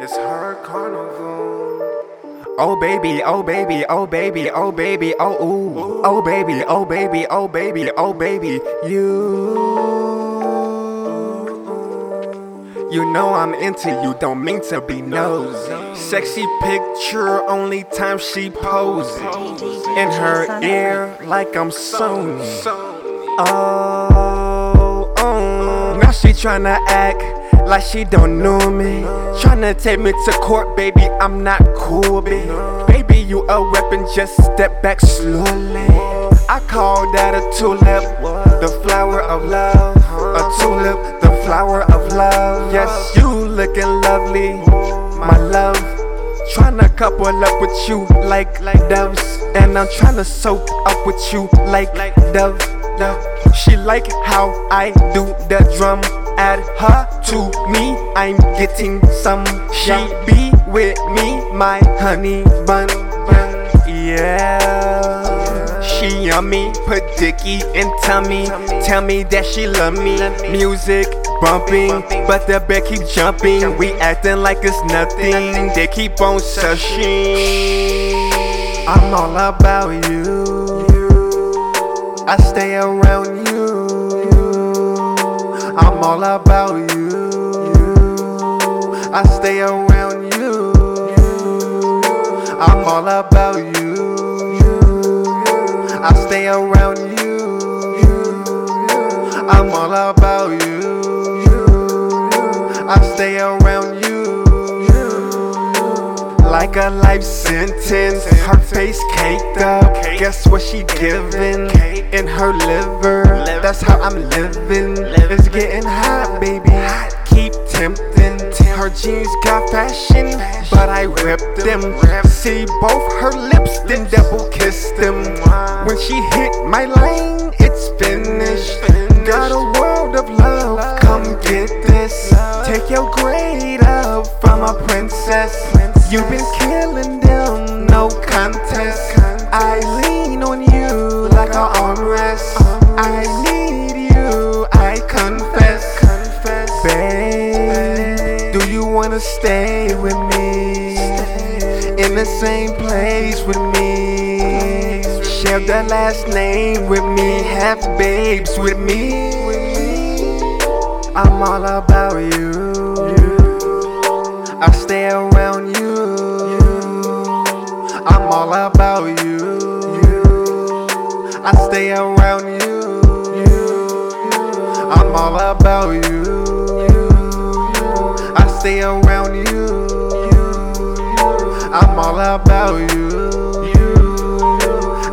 It's her carnival. Oh baby, oh baby, oh baby, oh baby, oh ooh. Oh baby, oh baby, oh baby, oh baby, you. You know I'm into you, don't mean to be nosy. Sexy picture, only time she poses. In her ear, like I'm Sony. Oh, oh. Now she tryna act like she don't know me. Tryna take me to court, baby, I'm not cool, baby. Baby, you a weapon, just step back slowly. I call that a tulip, the flower of love. A tulip, the flower of love. Yes, you looking lovely, my love. Tryna couple up with you like doves, and I'm tryna soak up with you like dove. dove. She like how I do the drum. Add her to me, I'm getting some. She be with me, my honey bun. Yeah. She yummy, put dicky in tummy. Tell me that she love me. Music bumping, but the bed keep jumping. We acting like it's nothing. They keep on searching. I'm all about you. I stay around you. I'm all about you. I stay around you. I'm all about you. I stay around you. I'm all about you. I stay around you. Like a life sentence, her face caked up. Guess what she giving? In her liver. That's how I'm living. It's getting hot, baby. Keep tempting. Her jeans got fashion, but I ripped them. See both her lips, then double kissed them. When she hit my lane, it's finished. Got a world of love, come get this. Take your grade up from a princess. You've been killing them, no contest. I lean on you like an armrest. I stay with me? In the same place with me. Share the last name with me, have babes with me. I'm all about you. I stay around you. I'm all about you. I stay around you. I'm all about you. Stay around you. I'm all about you.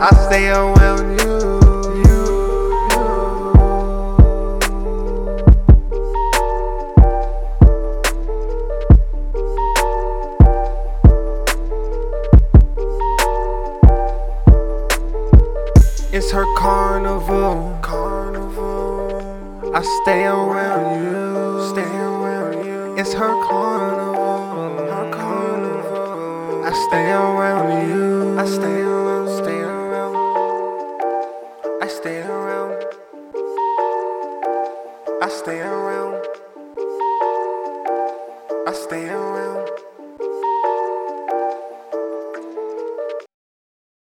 I stay around you. It's her carnival. Carnival. I stay around you. Stay. It's her carnival. Her carnival. I stay around you. I stay around. Stay around. I stay around. I stay around. I stay around.